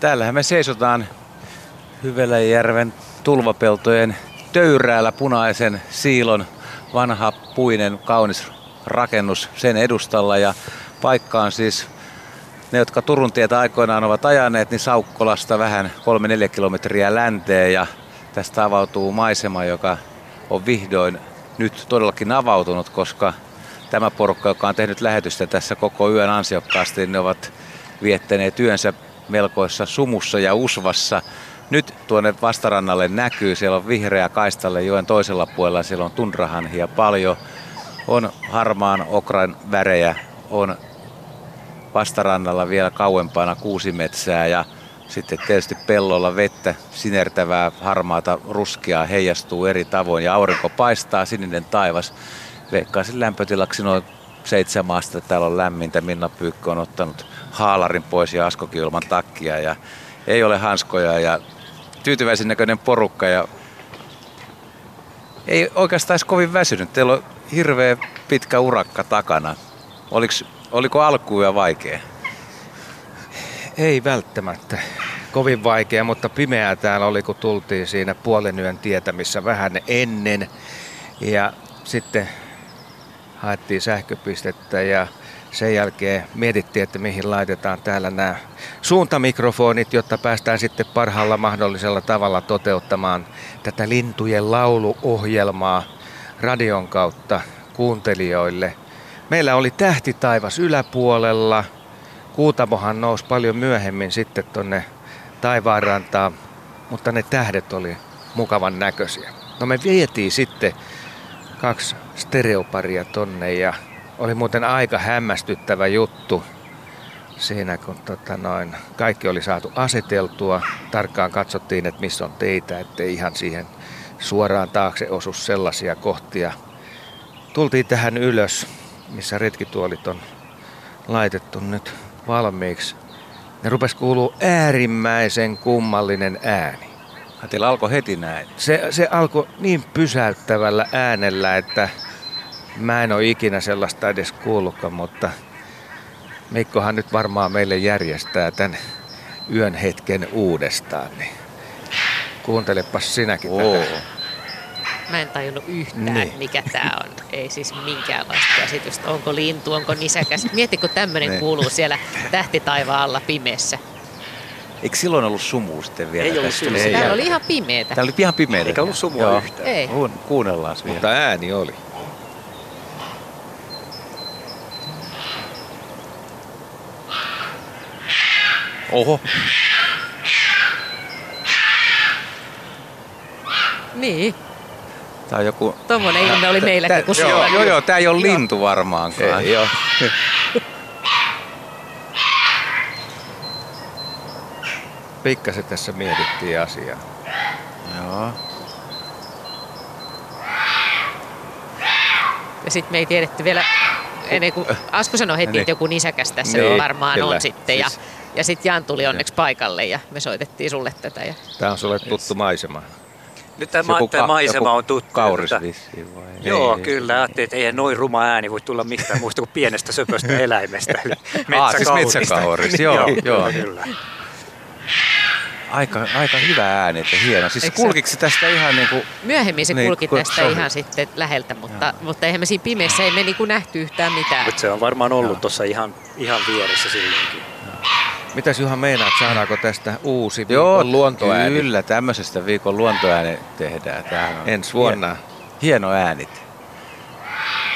Täällähän me seisotaan Hyveläjärven tulvapeltojen töyräällä punaisen siilon vanha puinen kaunis rakennus sen edustalla. Ja paikka on siis ne, jotka Turun tietä aikoinaan ovat ajaneet, niin Saukkolasta vähän 3-4 kilometriä länteen. Ja tästä avautuu maisema, joka on vihdoin nyt todellakin avautunut, koska tämä porukka, joka on tehnyt lähetystä tässä koko yön ansiokkaasti, niin ne ovat viettäneet yönsä melkoissa sumussa ja usvassa. Nyt tuonne vastarannalle näkyy, siellä on vihreä kaistalle joen toisella puolella, siellä on tundrahanhia paljon, on harmaan okran värejä, on vastarannalla vielä kauempana kuusimetsää ja sitten tietysti pellolla vettä sinertävää harmaata ruskeaa heijastuu eri tavoin ja aurinko paistaa, sininen taivas. Veikkaisin lämpötilaksi noin seitsemän astetta. Täällä on lämmintä. Minna Pyykkö on ottanut haalarin pois ja Askokin ilman takkia ja ei ole hanskoja ja tyytyväisen näköinen porukka ja ei oikeastaan edes kovin väsynyt. Teillä on hirveä pitkä urakka takana. Oliks, oliko alkuja vaikea? Ei välttämättä kovin vaikea, mutta pimeää täällä oli, kun tultiin siinä puolen yön tietämissä vähän ennen. Ja sitten haettiin sähköpistettä ja sen jälkeen mietittiin, että mihin laitetaan täällä nämä suuntamikrofonit, jotta päästään sitten parhaalla mahdollisella tavalla toteuttamaan tätä lintujen lauluohjelmaa radion kautta kuuntelijoille. Meillä oli tähti taivas yläpuolella. Kuutamohan nousi paljon myöhemmin sitten tonne taivaanrantaan, mutta ne tähdet oli mukavan näköisiä. No me vietiin sitten kaksi stereoparia tonne ja oli muuten aika hämmästyttävä juttu siinä, kun tota noin, kaikki oli saatu aseteltua. Tarkkaan katsottiin, että missä on teitä, ettei ihan siihen suoraan taakse osu sellaisia kohtia. Tultiin tähän ylös, missä retkituolit on laitettu nyt valmiiksi. Ne rupes kuuluu äärimmäisen kummallinen ääni. Teillä alkoi heti näin. Se, se alkoi niin pysäyttävällä äänellä, että mä en ole ikinä sellaista edes kuullutkaan, mutta Mikkohan nyt varmaan meille järjestää tämän yön hetken uudestaan. Niin kuuntelepas sinäkin Oo. tätä. Mä en tajunnut yhtään, Niin. mikä tää on. Ei siis minkäänlaista käsitystä. Onko lintu, onko nisäkäs. Mieti, kun tämmönen Niin. kuuluu siellä tähtitaivaalla pimeässä. Eikö silloin ollut sumua sitten vielä? Ei ollut. Täällä oli ihan pimeetä. Täällä oli ihan pimeä. Eikä ollut sumua yhtään. Ei. Kuun, kuunnellaan vielä. Mutta ääni oli. Oho, Niin, tää on joku... tommonen ilme oli meilläkin kuin joo, joo, joo, tää ei ole lintu varmaankaan. Ei, joo. Pikkasen tässä mietittiin asiaa. Joo. Ja sitten me ei tiedetty vielä, ennen kuin Asko sanoi heti, Niin. että joku nisäkäs tässä Niin, varmaan kyllä. on sitten. Siis- ja sitten Jan tuli onneksi paikalle ja me soitettiin sulle tätä. Ja... Tämä on sulle tuttu maisema. Nyt tämä, Joku tämä ka- maisema on tuttu. Kauris vissiin vai? Joo, Ei, kyllä. Ajattelin, että eihän noin ruma ääni voi tulla mistään muusta kuin pienestä söpöstä eläimestä. Eli Aa, siis metsäkauris, joo, joo. Kyllä. Aika, aika hyvä ääni, että hieno. Siis Eikö kulkiko se tästä ihan niinku... Myöhemmin se Niin, kulki kun tästä se on- ihan sitten läheltä, mutta, mutta eihän me siinä pimeässä ei me niinku nähty yhtään mitään. Mutta se on varmaan ollut tuossa ihan, ihan vieressä silloinkin. Mitäs Juha meinaat, saadaanko tästä uusi Joo, viikon luontoääni Kyllä, tämmöisestä viikon luontoääni tehdään. Tämähän on ensi vuonna? Hieno äänit.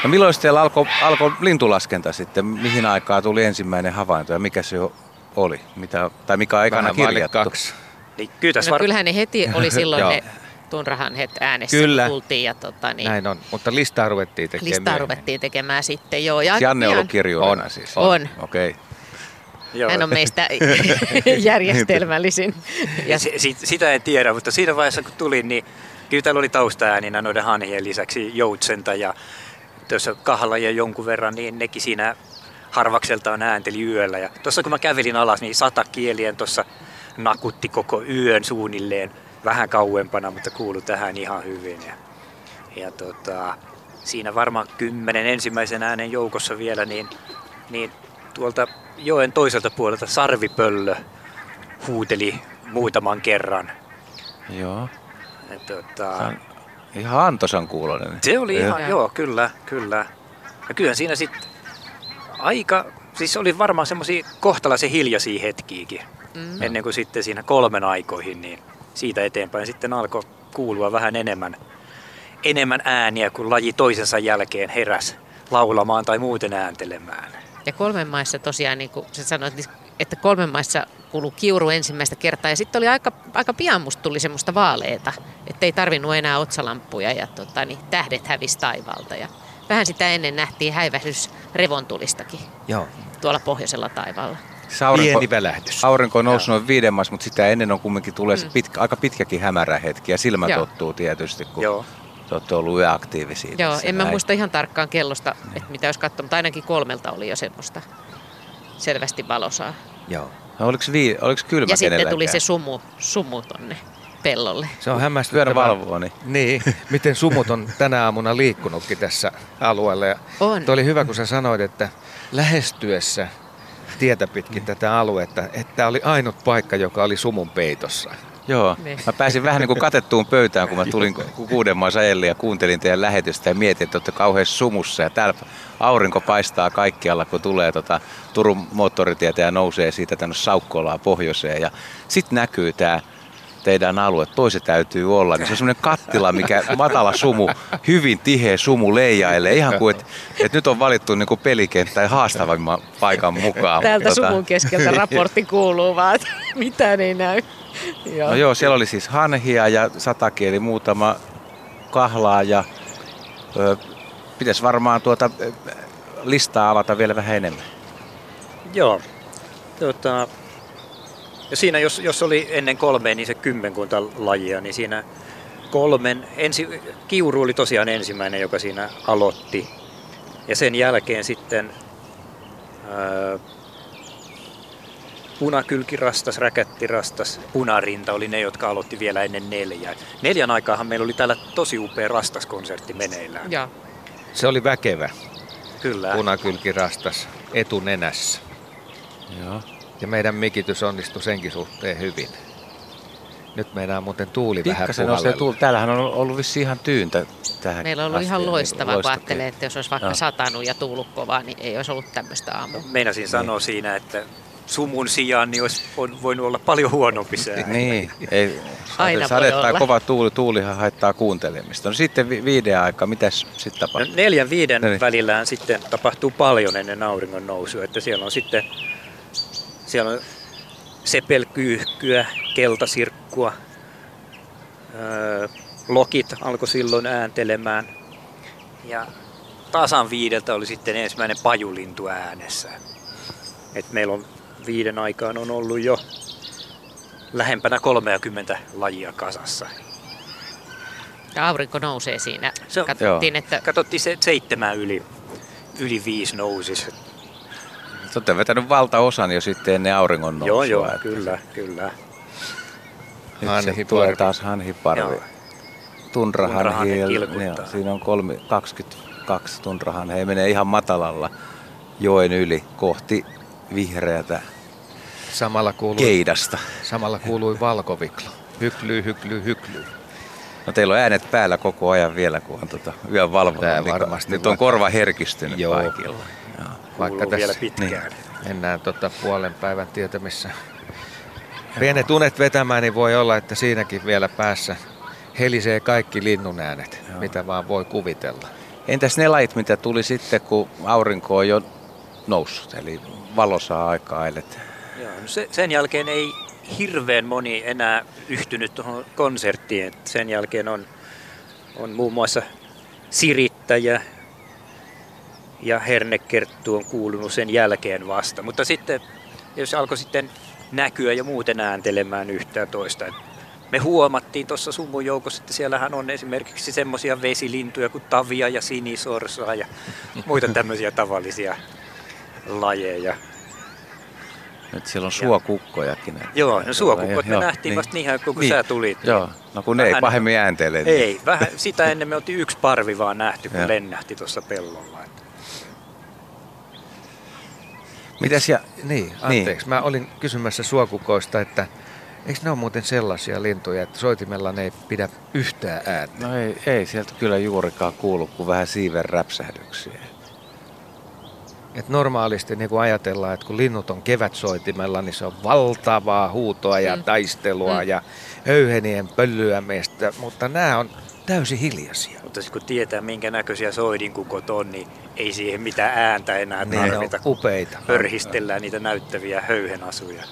No milloin teillä alkoi alko lintulaskenta sitten? Mihin aikaa tuli ensimmäinen havainto ja mikä se oli? Mitä, tai mikä aikana Vähän kirjattu? kaksi. Niin kyllä No var... kyllähän ne heti oli silloin ne tunrahan het äänessä, Kyllä. kun tultiin ja tota, niin, Näin on, mutta listaa ruvettiin tekemään listaa ruvettiin tekemään sitten joo. Ja Janne on ollut kirjoittajana On. siis? On. Okei. Okay. Joo. Hän on meistä järjestelmällisin. Ja si- sitä en tiedä, mutta siinä vaiheessa kun tulin, niin kyllä täällä oli taustaääninä noiden hanhien lisäksi joutsenta ja tuossa kahla ja jonkun verran, niin nekin siinä harvakseltaan äänteli yöllä. Ja tuossa kun mä kävelin alas, niin sata kielien tuossa nakutti koko yön suunnilleen vähän kauempana, mutta kuulu tähän ihan hyvin. Ja, ja tota, siinä varmaan kymmenen ensimmäisen äänen joukossa vielä, niin, niin tuolta joen toiselta puolelta sarvipöllö huuteli muutaman kerran. Joo. Et, tota, On ihan antosan kuulonen. se oli ihan, joo. joo, kyllä, kyllä. Ja kyllä siinä sitten aika, siis oli varmaan semmoisia kohtalaisen hiljaisia hetkiäkin, Mm. ennen kuin sitten siinä kolmen aikoihin, niin siitä eteenpäin sitten alkoi kuulua vähän enemmän, enemmän ääniä, kun laji toisensa jälkeen heräs laulamaan tai muuten ääntelemään. Ja kolmen maissa tosiaan, niin kuin sä sanoit, niin- että kolmen maissa kuului kiuru ensimmäistä kertaa. Ja sitten oli aika, aika pian musta tuli semmoista vaaleeta, että ei tarvinnut enää otsalampuja ja tota, niin tähdet hävisi taivaalta. Ja vähän sitä ennen nähtiin häivähdys revontulistakin Joo. tuolla pohjoisella taivaalla. Aurinko, Pieni välähdys. aurinko on noussut noin viiden maissa, mutta sitä ennen on kumminkin tulee Mm. pitkä, aika pitkäkin hämärä hetki ja silmät Joo. tottuu tietysti, kun Joo. Te olette ollut yöaktiivisia. Joo, tässä en mä muista ihan tarkkaan kellosta, että mitä olisi katsonut, mutta ainakin kolmelta oli jo semmoista selvästi valosaa. Joo. No, oliko, vii, oliko kylmä Ja sitten tuli se sumu, sumu tonne pellolle. Se on Yön hämmästyttävää. valvoo, niin Niin, miten sumut on tänä aamuna liikkunutkin tässä alueella. Ja On. Tuo oli hyvä, kun sä sanoit, että lähestyessä tietä pitkin tätä aluetta, että tämä oli ainut paikka, joka oli sumun peitossa. Joo, Niin. mä pääsin vähän niin kuin katettuun pöytään, kun mä tulin ku- kuuden maan sajelle ja kuuntelin teidän lähetystä ja mietin, että olette kauhean sumussa. Ja täällä aurinko paistaa kaikkialla, kun tulee tota Turun moottoritietä ja nousee siitä tänne Saukkolaan pohjoiseen. Ja sitten näkyy tämä teidän alue, toiset täytyy olla, niin se on semmoinen kattila, mikä matala sumu, hyvin tiheä sumu leijailee, ihan kuin, että et nyt on valittu niin kuin pelikenttä haastavimman paikan mukaan. Täältä Tota, sumun keskeltä raportti kuuluu vaan, että mitään ei näy. Joo. No joo, siellä oli siis hanhia ja satakieli muutama kahlaa ja ö, pitäisi varmaan tuota listaa avata vielä vähän enemmän. Joo. Tota, ja siinä, jos, jos oli ennen kolmea, niin se kymmenkunta lajia, niin siinä kolmen, ensi, kiuru oli tosiaan ensimmäinen, joka siinä aloitti. Ja sen jälkeen sitten punakylkirastas, räkättirastas, punarinta oli ne, jotka aloitti vielä ennen neljää. Neljän aikaahan meillä oli täällä tosi upea rastaskonsertti meneillään. Joo. Se oli väkevä, Kyllä. punakylkirastas etunenässä. Joo. Ja meidän mikitys onnistui senkin suhteen hyvin. Nyt meidän on muuten tuuli vähän Pikkasen nousee puhallella. tuul. Täällähän on ollut vissiin ihan tyyntä tähän Meillä on ollut asti, ihan niin loistavaa, kun loistakin. ajattelee, että jos olisi vaikka Joo. satanut ja tuullut kovaa, niin ei olisi ollut tämmöistä aamua. Meinasin sanoa siinä, että sumun sijaan niin olisi on voinut olla paljon huonompi sää. Niin, ei, Aina sade voi tai olla. kova tuuli, tuulihan haittaa kuuntelemista. No sitten vi- viiden aika, mitäs sitten No, tapahtuu? neljän viiden No niin. välillään sitten tapahtuu paljon ennen auringon nousua, että siellä on sitten siellä on sepelkyyhkyä, keltasirkkua, öö, lokit alkoi silloin ääntelemään ja tasan viideltä oli sitten ensimmäinen pajulintu äänessä. Et meillä on viiden aikaan on ollut jo lähempänä 30 lajia kasassa. Ja aurinko nousee siinä. Se on- Katsottiin, että Katsottiin se seitsemän yli, yli viisi nousis. Te olette vetänyt valtaosan jo sitten ennen auringon nousua. Joo, joo, että kyllä, kyllä. Nyt Hanhiparvi. tulee taas hanhiparvi. Joo. Tunrahan Tunrahanhi joo, siinä on kolme, 22 tunrahan. He menee ihan matalalla joen yli kohti vihreätä Samalla kuului, keidasta. samalla kuului valkoviklo. Hyklyy, hyklyy, hyklyy. No teillä on äänet päällä koko ajan vielä, kun on tota yön valvonta. Niin varmasti Nyt on korva herkistynyt Joo. kaikilla. Joo. Vaikka Kuuluu vielä tässä pitkään. mennään tota puolen päivän tietämissä pienet unet vetämään, niin voi olla, että siinäkin vielä päässä helisee kaikki linnun äänet, Joo. mitä vaan voi kuvitella. Entäs ne lait, mitä tuli sitten, kun aurinko on jo noussut, eli valo saa aikaa elet. Joo, no se, sen jälkeen ei hirveän moni enää yhtynyt tuohon konserttiin. Et sen jälkeen on, on muun muassa Sirittäjä ja Hernekerttu on kuulunut sen jälkeen vasta. Mutta sitten, jos alkoi sitten näkyä ja muuten ääntelemään yhtään toista. Et me huomattiin tuossa sumun joukossa, että siellähän on esimerkiksi semmoisia vesilintuja kuin tavia ja sinisorsaa ja muita tämmöisiä tavallisia lajeja. Nyt siellä on suokukkojakin. että- Joo, no suokukot me Joo, nähtiin niin. vasta niin ihan kun Niin. sä tulit. Joo, no kun ne ei Vähän- pahemmin ääntele. niin- Ei, vähän sitä ennen me oltiin yksi parvi vaan nähty, kun Joo. lennähti tuossa pellolla. Että Mitäs ja... Niin, anteeksi. Niin. Mä olin kysymässä suokukoista, että eikö ne ole muuten sellaisia lintuja, että soitimella ne ei pidä yhtään ääntä? No ei, ei sieltä kyllä juurikaan kuulu kuin vähän siiven räpsähdyksiä. Et normaalisti niin kun ajatellaan, että kun linnut on kevätsoitimella, niin se on valtavaa huutoa ja mm. taistelua mm. ja höyhenien pölyämistä, mutta nämä on täysin hiljaisia. Mutta kun tietää, minkä näköisiä soidinkukot on, niin ei siihen mitään ääntä enää niin tarvita. Ne on upeita. Pörhistellään niitä näyttäviä höyhenasuja.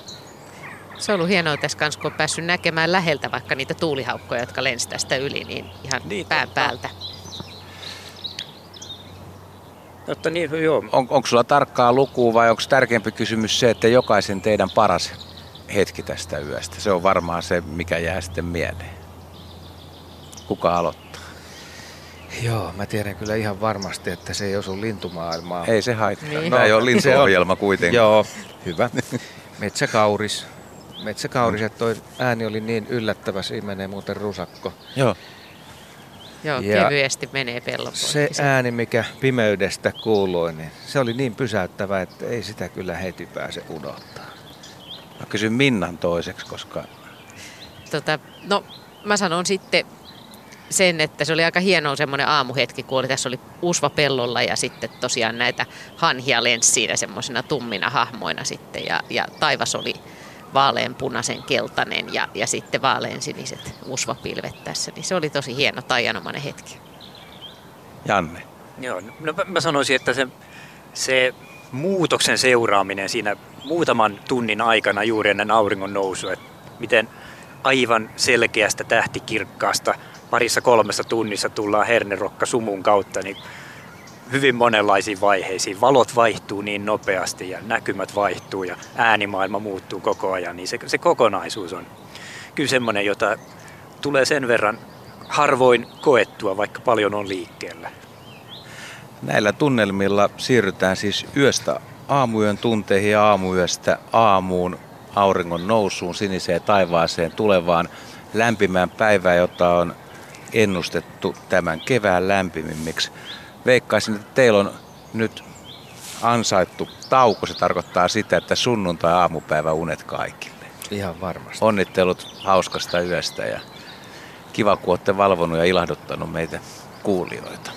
Se on ollut hienoa tässä kanssa, kun on päässyt näkemään läheltä vaikka niitä tuulihaukkoja, jotka lensi tästä yli, niin ihan niin, pään totta. päältä. Jotta niin, joo. On, onko sulla tarkkaa lukua vai onko tärkeämpi kysymys se, että jokaisen teidän paras hetki tästä yöstä? Se on varmaan se, mikä jää sitten mieleen. Kuka aloittaa? Joo, mä tiedän kyllä ihan varmasti, että se ei osu lintumaailmaa. Ei se haittaa. Niin. Tämä ei ole lintuohjelma kuitenkin. Joo, hyvä. Metsäkauris. Metsäkauris, että toi ääni oli niin yllättävä, siinä menee muuten rusakko. Joo. Joo, ja kevyesti menee pellon Se ääni, mikä pimeydestä kuului, niin se oli niin pysäyttävä, että ei sitä kyllä heti pääse unohtaa. Mä kysyn Minnan toiseksi, koska... Tota, no, mä sanon sitten sen, että se oli aika hieno semmoinen aamuhetki, kun oli, tässä oli usva pellolla ja sitten tosiaan näitä hanhia lensi siinä semmoisena tummina hahmoina sitten ja, ja taivas oli vaaleanpunaisen keltainen ja, ja sitten vaaleansiniset usvapilvet tässä. Niin se oli tosi hieno taianomainen hetki. Janne. Joo, no mä sanoisin, että se, se muutoksen seuraaminen siinä muutaman tunnin aikana juuri ennen auringon nousua, että miten aivan selkeästä tähtikirkkaasta parissa kolmessa tunnissa tullaan hernerokka sumun kautta, niin hyvin monenlaisiin vaiheisiin. Valot vaihtuu niin nopeasti ja näkymät vaihtuu ja äänimaailma muuttuu koko ajan, niin se, se kokonaisuus on kyllä semmoinen, jota tulee sen verran harvoin koettua, vaikka paljon on liikkeellä. Näillä tunnelmilla siirrytään siis yöstä aamuyön tunteihin ja aamuyöstä aamuun, auringon nousuun, siniseen taivaaseen, tulevaan lämpimään päivään, jota on ennustettu tämän kevään lämpimimmiksi veikkaisin, että teillä on nyt ansaittu tauko. Se tarkoittaa sitä, että sunnuntai-aamupäivä unet kaikille. Ihan varmasti. Onnittelut hauskasta yöstä ja kiva, kun olette valvonut ja ilahduttanut meitä kuulijoita.